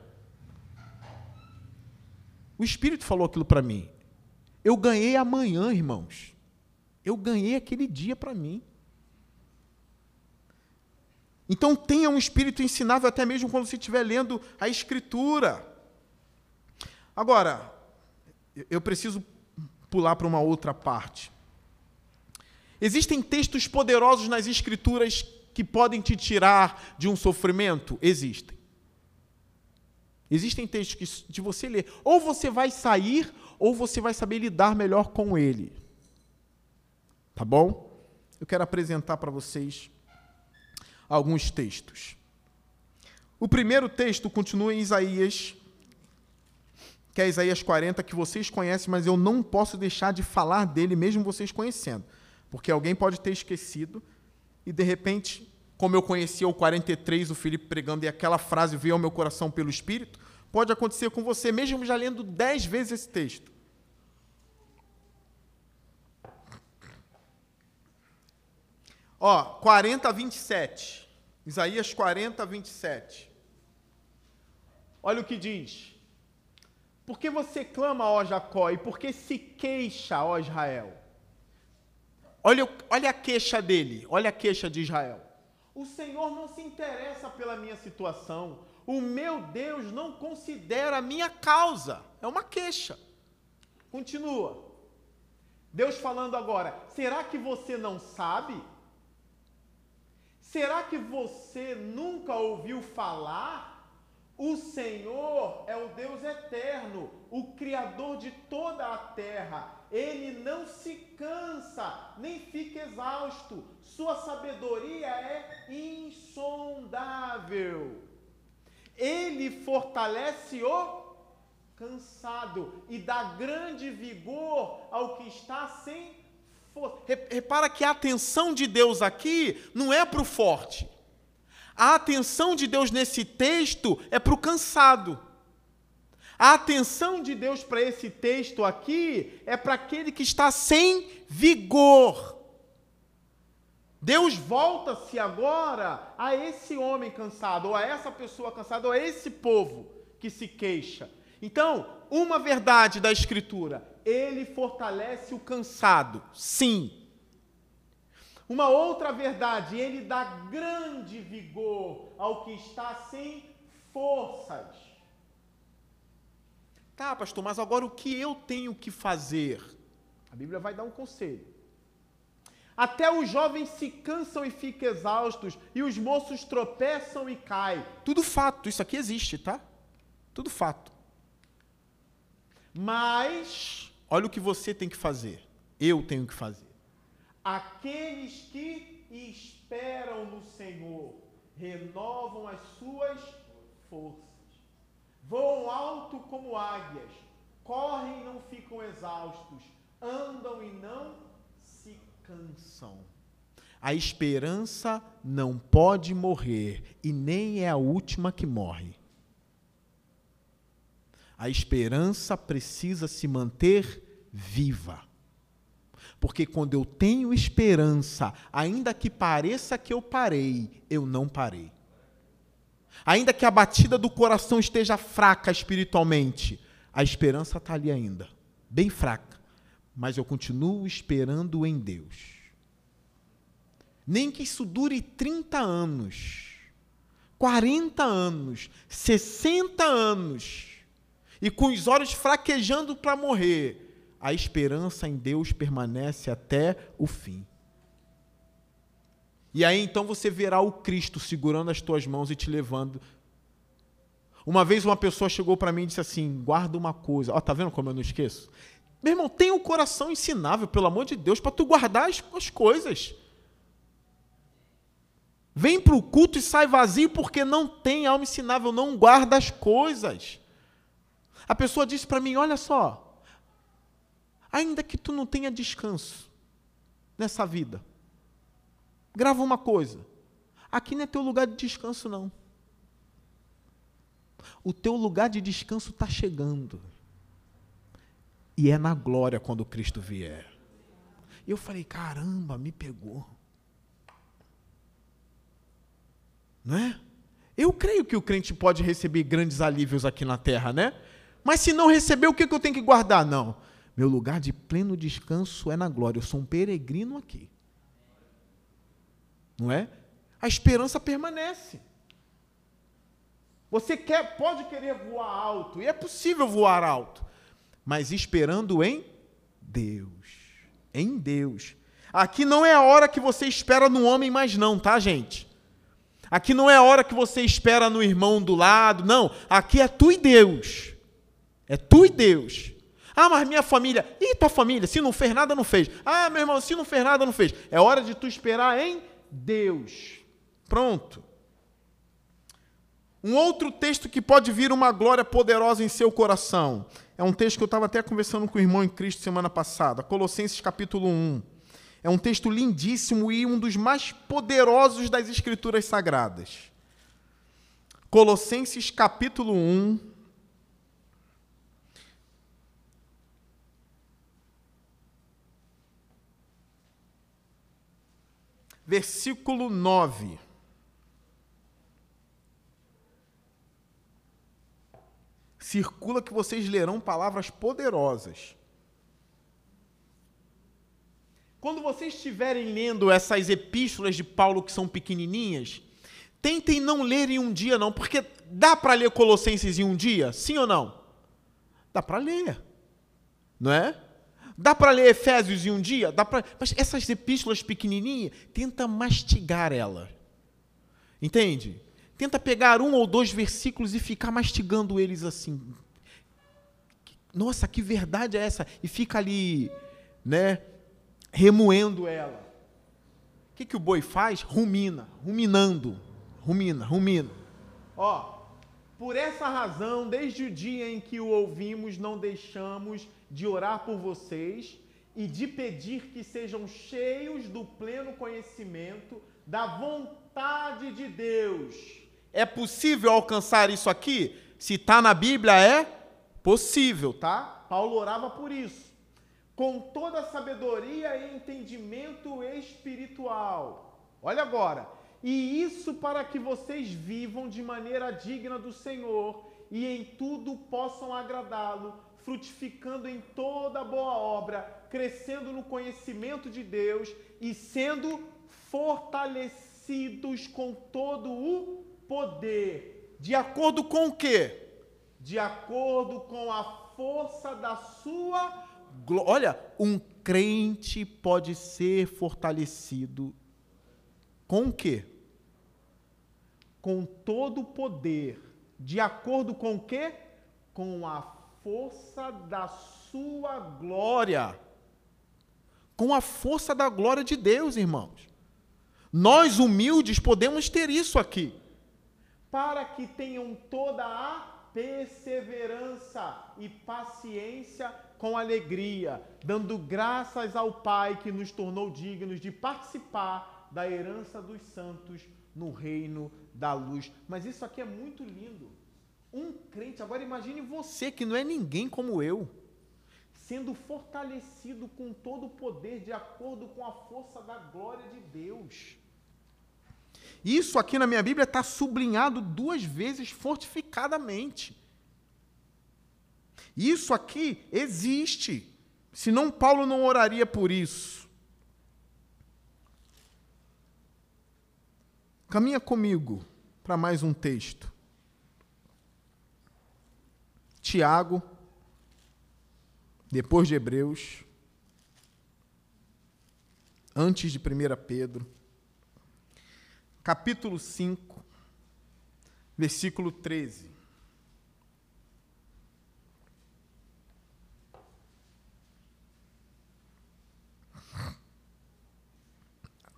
O Espírito falou aquilo para mim. Eu ganhei amanhã, irmãos. Eu ganhei aquele dia para mim. Então tenha um espírito ensinável até mesmo quando você estiver lendo a Escritura. Agora, eu preciso pular para uma outra parte. Existem textos poderosos nas Escrituras que podem te tirar de um sofrimento? Existem. Existem textos que, de você ler, ou você vai sair, ou você vai saber lidar melhor com ele. Tá bom? Eu quero apresentar para vocês alguns textos. O primeiro texto continua em Isaías, que é Isaías 40, que vocês conhecem, mas eu não posso deixar de falar dele, mesmo vocês conhecendo. Porque alguém pode ter esquecido e, de repente, como eu conhecia o 43, o Felipe pregando, e aquela frase veio ao meu coração pelo Espírito, pode acontecer com você, mesmo já lendo dez vezes esse texto. Ó, 40 a 27. Isaías 40 a 27. Olha o que diz. Por que você clama, ó Jacó, e por que se queixa, ó Israel? Olha, olha a queixa dele, olha a queixa de Israel. O Senhor não se interessa pela minha situação. O meu Deus não considera a minha causa. É uma queixa. Continua. Deus falando agora: será que você não sabe? Será que você nunca ouviu falar? O Senhor é o Deus eterno, o Criador de toda a terra. Ele não se cansa, nem fica exausto. Sua sabedoria é insondável. Ele fortalece o cansado e dá grande vigor ao que está sem Repara que a atenção de Deus aqui não é para o forte. A atenção de Deus nesse texto é para o cansado. A atenção de Deus para esse texto aqui é para aquele que está sem vigor. Deus volta-se agora a esse homem cansado, ou a essa pessoa cansada, ou a esse povo que se queixa. Então, uma verdade da Escritura: ele fortalece o cansado, sim. Uma outra verdade, ele dá grande vigor ao que está sem forças. Tá, pastor, mas agora o que eu tenho que fazer? A Bíblia vai dar um conselho. Até os jovens se cansam e ficam exaustos, e os moços tropeçam e caem. Tudo fato, isso aqui existe, tá? Tudo fato. Mas, olha o que você tem que fazer. Eu tenho que fazer. Aqueles que esperam no Senhor renovam as suas forças. Voam alto como águias, correm e não ficam exaustos, andam e não se cansam. A esperança não pode morrer e nem é a última que morre. A esperança precisa se manter viva. Porque quando eu tenho esperança, ainda que pareça que eu parei, eu não parei. Ainda que a batida do coração esteja fraca espiritualmente, a esperança está ali ainda, bem fraca. Mas eu continuo esperando em Deus. Nem que isso dure 30 anos, 40 anos, 60 anos e com os olhos fraquejando para morrer, a esperança em Deus permanece até o fim. E aí então você verá o Cristo segurando as tuas mãos e te levando. Uma vez uma pessoa chegou para mim e disse assim: guarda uma coisa. Ó, tá vendo como eu não esqueço? Meu irmão, tem um coração ensinável, pelo amor de Deus, para tu guardar as, as coisas. Vem para o culto e sai vazio porque não tem alma ensinável, não guarda as coisas. A pessoa disse para mim: Olha só, ainda que tu não tenha descanso nessa vida, grava uma coisa: aqui não é teu lugar de descanso, não. O teu lugar de descanso está chegando. E é na glória quando Cristo vier. Eu falei, caramba, me pegou. Não é? Eu creio que o crente pode receber grandes alívios aqui na terra, né? Mas se não receber, o que eu tenho que guardar? Não. Meu lugar de pleno descanso é na glória. Eu sou um peregrino aqui. Não é? A esperança permanece. Você quer, pode querer voar alto, e é possível voar alto, mas esperando em Deus. Em Deus. Aqui não é a hora que você espera no homem mais não, tá, gente? Aqui não é a hora que você espera no irmão do lado, não. Aqui é tu e Deus. É tu e Deus. Ah, mas minha família. E tua família? Se não fez nada, não fez. Ah, meu irmão, se não fez nada, não fez. É hora de tu esperar em Deus. Pronto. Um outro texto que pode vir uma glória poderosa em seu coração. É um texto que eu estava até conversando com o irmão em Cristo semana passada. Colossenses capítulo 1. É um texto lindíssimo e um dos mais poderosos das Escrituras Sagradas. Colossenses capítulo 1. Versículo 9. circula que vocês lerão palavras poderosas. Quando vocês estiverem lendo essas epístolas de Paulo que são pequenininhas, tentem não ler em um dia não, porque dá para ler Colossenses em um dia, sim ou não? Dá para ler. Não é? Dá para ler Efésios em um dia? Dá pra... Mas essas epístolas pequenininhas, tenta mastigar ela. Entende? Tenta pegar um ou dois versículos e ficar mastigando eles assim. Nossa, que verdade é essa? E fica ali, né, remoendo ela. O que, que o boi faz? Rumina, ruminando, rumina, rumina. Ó, por essa razão, desde o dia em que o ouvimos, não deixamos de orar por vocês e de pedir que sejam cheios do pleno conhecimento da vontade de Deus é possível alcançar isso aqui? Se está na Bíblia, é possível, tá? Paulo orava por isso. Com toda sabedoria e entendimento espiritual. Olha agora. E isso para que vocês vivam de maneira digna do Senhor e em tudo possam agradá-lo, frutificando em toda boa obra, crescendo no conhecimento de Deus e sendo fortalecidos com todo o poder. De acordo com o quê? De acordo com a força da sua glória. Olha, um crente pode ser fortalecido com o quê? Com todo o poder. De acordo com o quê? Com a força da sua glória. Com a força da glória de Deus, irmãos. Nós humildes podemos ter isso aqui para que tenham toda a perseverança e paciência com alegria, dando graças ao Pai que nos tornou dignos de participar da herança dos santos no reino da luz. Mas isso aqui é muito lindo. Um crente, agora imagine você que não é ninguém como eu, sendo fortalecido com todo o poder de acordo com a força da glória de Deus. Isso aqui na minha Bíblia está sublinhado duas vezes fortificadamente. Isso aqui existe. Senão Paulo não oraria por isso. Caminha comigo para mais um texto. Tiago, depois de Hebreus, antes de 1 Pedro capítulo 5, versículo 13.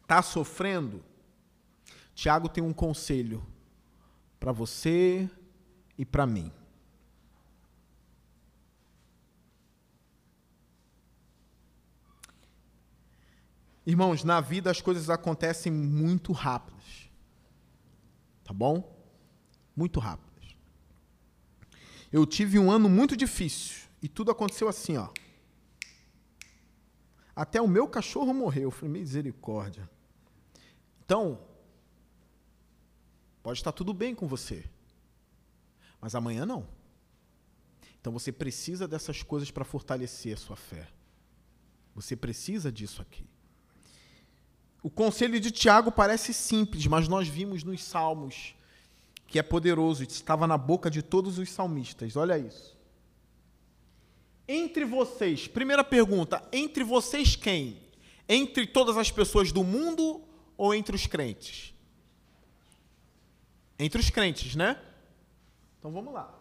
Está sofrendo? Tiago tem um conselho para você e para mim. Irmãos, na vida as coisas acontecem muito rápidas. Tá bom? Muito rápidas. Eu tive um ano muito difícil e tudo aconteceu assim, ó. Até o meu cachorro morreu. Eu falei, misericórdia. Então, pode estar tudo bem com você, mas amanhã não. Então você precisa dessas coisas para fortalecer a sua fé. Você precisa disso aqui. O conselho de Tiago parece simples, mas nós vimos nos Salmos que é poderoso, estava na boca de todos os salmistas. Olha isso. Entre vocês, primeira pergunta, entre vocês quem? Entre todas as pessoas do mundo ou entre os crentes? Entre os crentes, né? Então vamos lá.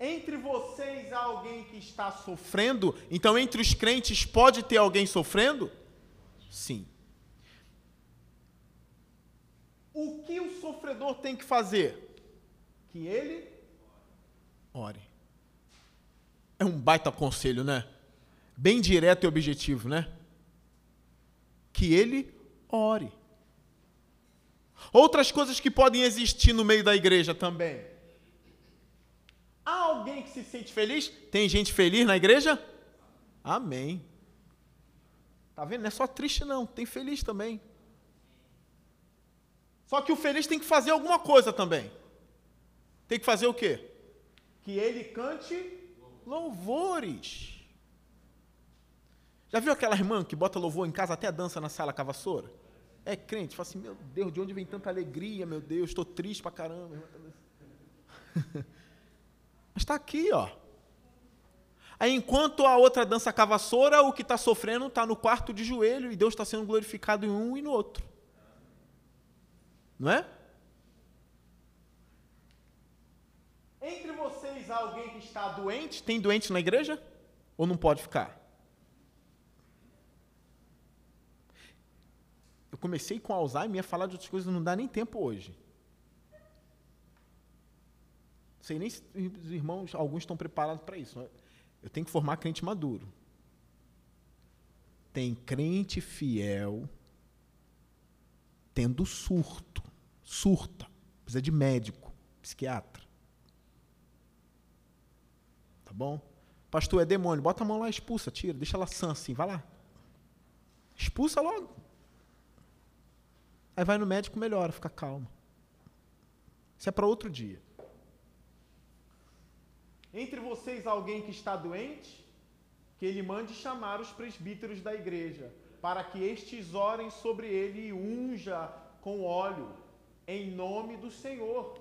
Entre vocês há alguém que está sofrendo? Então, entre os crentes pode ter alguém sofrendo? Sim. O que o sofredor tem que fazer? Que ele ore. É um baita conselho, né? Bem direto e objetivo, né? Que ele ore. Outras coisas que podem existir no meio da igreja também. Há alguém que se sente feliz? Tem gente feliz na igreja? Amém. Tá vendo? Não é só triste, não. Tem feliz também. Só que o feliz tem que fazer alguma coisa também. Tem que fazer o quê? Que ele cante louvores. Já viu aquela irmã que bota louvor em casa até dança na sala com a vassoura? É crente, fala assim, meu Deus, de onde vem tanta alegria, meu Deus, estou triste pra caramba. Mas está aqui, ó. Aí enquanto a outra dança com a vassoura, o que está sofrendo está no quarto de joelho e Deus está sendo glorificado em um e no outro. Não é? Entre vocês há alguém que está doente? Tem doente na igreja? Ou não pode ficar? Comecei com Alzheimer, ia falar de outras coisas, não dá nem tempo hoje. Sei nem se os irmãos, alguns estão preparados para isso. Eu tenho que formar crente maduro. Tem crente fiel tendo surto surta, precisa de médico, psiquiatra. Tá bom? Pastor, é demônio, bota a mão lá, expulsa, tira, deixa ela sã assim, vai lá. Expulsa logo. Aí vai no médico, melhora, fica calma. Isso é para outro dia. Entre vocês alguém que está doente, que ele mande chamar os presbíteros da igreja, para que estes orem sobre ele e unja com óleo em nome do Senhor.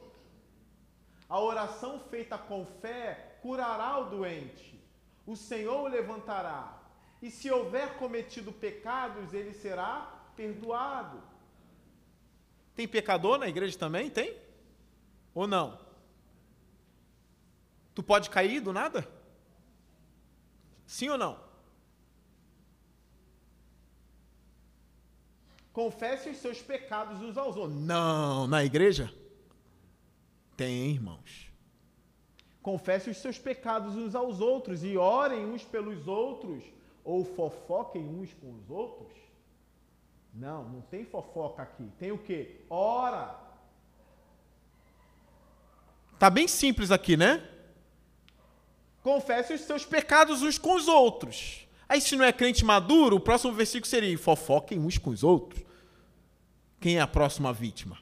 A oração feita com fé curará o doente. O Senhor o levantará. E se houver cometido pecados, ele será perdoado. Tem pecador na igreja também? Tem? Ou não? Tu pode cair do nada? Sim ou não? confesse os seus pecados uns aos outros. Não, na igreja? Tem, irmãos. Confesse os seus pecados uns aos outros e orem uns pelos outros, ou fofoquem uns com os outros. Não, não tem fofoca aqui. Tem o quê? Ora. Tá bem simples aqui, né? Confesse os seus pecados uns com os outros. Aí, se não é crente maduro, o próximo versículo seria: fofoquem uns com os outros. Quem é a próxima vítima?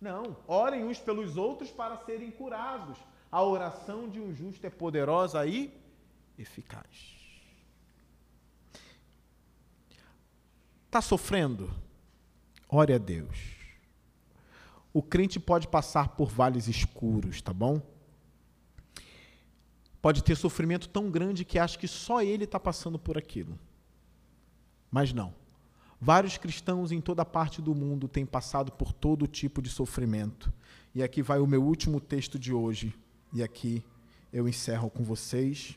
Não, orem uns pelos outros para serem curados. A oração de um justo é poderosa e eficaz. Está sofrendo? Ore a Deus. O crente pode passar por vales escuros, tá bom? Pode ter sofrimento tão grande que acha que só ele está passando por aquilo. Mas não. Vários cristãos em toda parte do mundo têm passado por todo tipo de sofrimento. E aqui vai o meu último texto de hoje. E aqui eu encerro com vocês.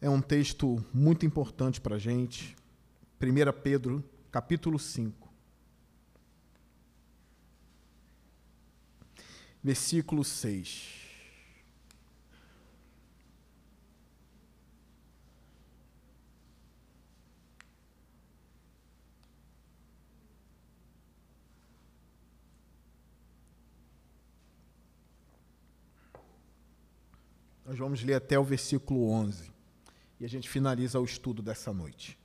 É um texto muito importante para a gente. 1 Pedro, capítulo 5. Versículo 6. Nós vamos ler até o versículo 11. E a gente finaliza o estudo dessa noite.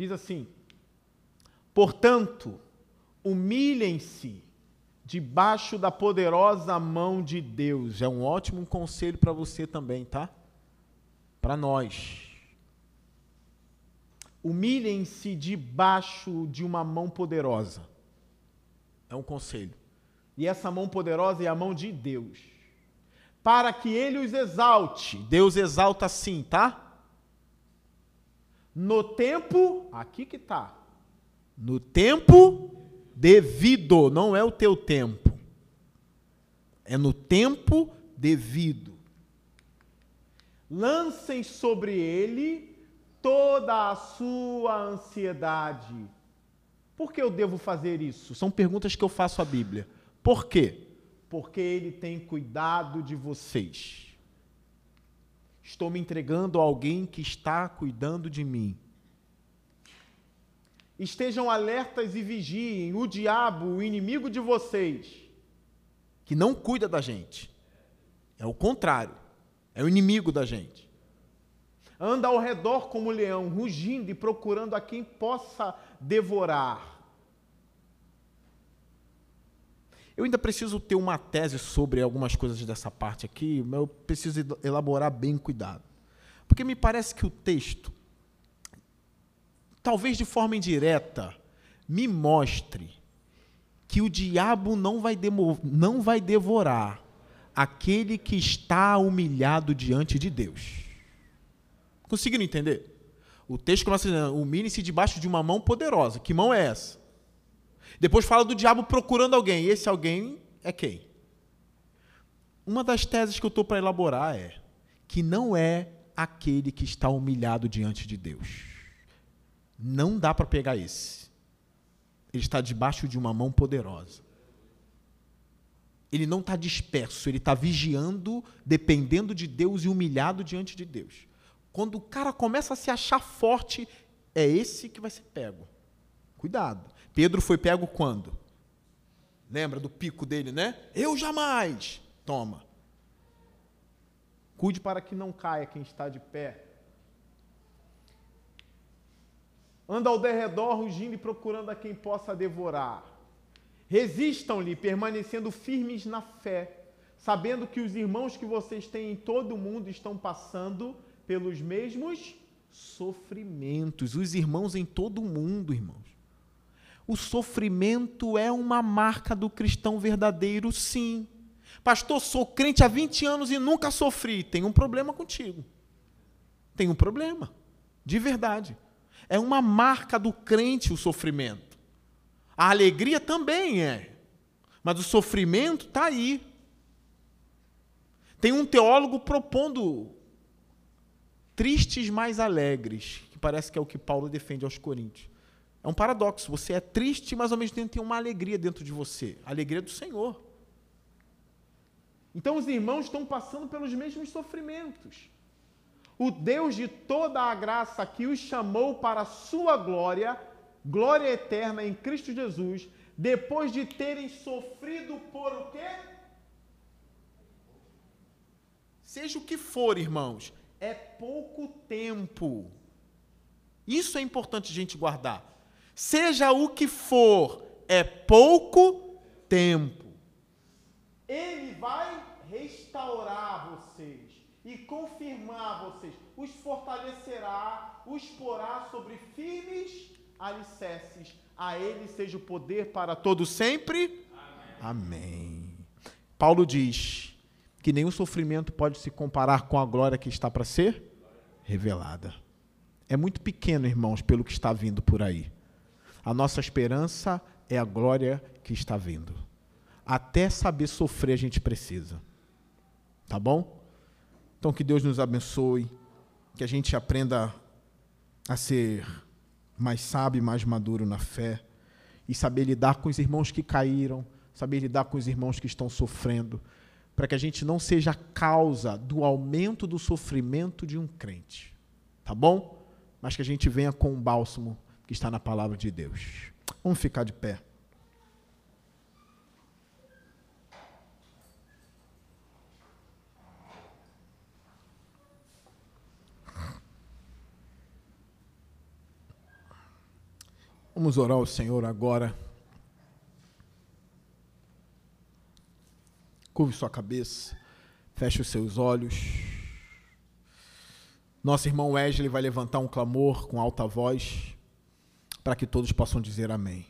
Diz assim: Portanto, humilhem-se debaixo da poderosa mão de Deus. É um ótimo conselho para você também, tá? Para nós. Humilhem-se debaixo de uma mão poderosa. É um conselho. E essa mão poderosa é a mão de Deus. Para que ele os exalte. Deus exalta sim, tá? No tempo, aqui que tá. No tempo devido, não é o teu tempo. É no tempo devido. Lancem sobre ele toda a sua ansiedade. Por que eu devo fazer isso? São perguntas que eu faço à Bíblia. Por quê? Porque ele tem cuidado de vocês. Estou me entregando a alguém que está cuidando de mim. Estejam alertas e vigiem. O diabo, o inimigo de vocês, que não cuida da gente, é o contrário, é o inimigo da gente. Anda ao redor como leão, rugindo e procurando a quem possa devorar. Eu ainda preciso ter uma tese sobre algumas coisas dessa parte aqui, mas eu preciso elaborar bem cuidado. Porque me parece que o texto talvez de forma indireta, me mostre que o diabo não vai, não vai devorar aquele que está humilhado diante de Deus. Conseguiram entender? O texto começa dizendo: humilhe-se debaixo de uma mão poderosa. Que mão é essa? Depois fala do diabo procurando alguém. E esse alguém é quem? Uma das teses que eu estou para elaborar é que não é aquele que está humilhado diante de Deus. Não dá para pegar esse. Ele está debaixo de uma mão poderosa. Ele não está disperso, ele está vigiando, dependendo de Deus e humilhado diante de Deus. Quando o cara começa a se achar forte, é esse que vai ser pego. Cuidado. Pedro foi pego quando? Lembra do pico dele, né? Eu jamais. Toma. Cuide para que não caia quem está de pé anda ao derredor rugindo e procurando a quem possa devorar. Resistam-lhe, permanecendo firmes na fé, sabendo que os irmãos que vocês têm em todo o mundo estão passando pelos mesmos sofrimentos. Os irmãos em todo o mundo, irmãos. O sofrimento é uma marca do cristão verdadeiro, sim. Pastor, sou crente há 20 anos e nunca sofri. Tem um problema contigo. Tem um problema. De verdade. É uma marca do crente o sofrimento. A alegria também é. Mas o sofrimento está aí. Tem um teólogo propondo tristes mais alegres, que parece que é o que Paulo defende aos Coríntios. É um paradoxo. Você é triste, mas ao mesmo tempo tem uma alegria dentro de você alegria do Senhor. Então os irmãos estão passando pelos mesmos sofrimentos o Deus de toda a graça que os chamou para a sua glória, glória eterna em Cristo Jesus, depois de terem sofrido por o quê? Seja o que for, irmãos, é pouco tempo. Isso é importante a gente guardar. Seja o que for, é pouco tempo. Ele vai restaurar vocês e confirmar vocês, os fortalecerá, os porá sobre firmes alicerces. A ele seja o poder para todo sempre. Amém. Amém. Paulo diz que nenhum sofrimento pode se comparar com a glória que está para ser revelada. É muito pequeno, irmãos, pelo que está vindo por aí. A nossa esperança é a glória que está vindo. Até saber sofrer a gente precisa. Tá bom? Então, que Deus nos abençoe, que a gente aprenda a ser mais sábio, mais maduro na fé e saber lidar com os irmãos que caíram, saber lidar com os irmãos que estão sofrendo, para que a gente não seja a causa do aumento do sofrimento de um crente. Tá bom? Mas que a gente venha com o bálsamo que está na palavra de Deus. Vamos ficar de pé. Vamos orar ao Senhor agora. Curve sua cabeça, feche os seus olhos. Nosso irmão Wesley vai levantar um clamor com alta voz para que todos possam dizer amém.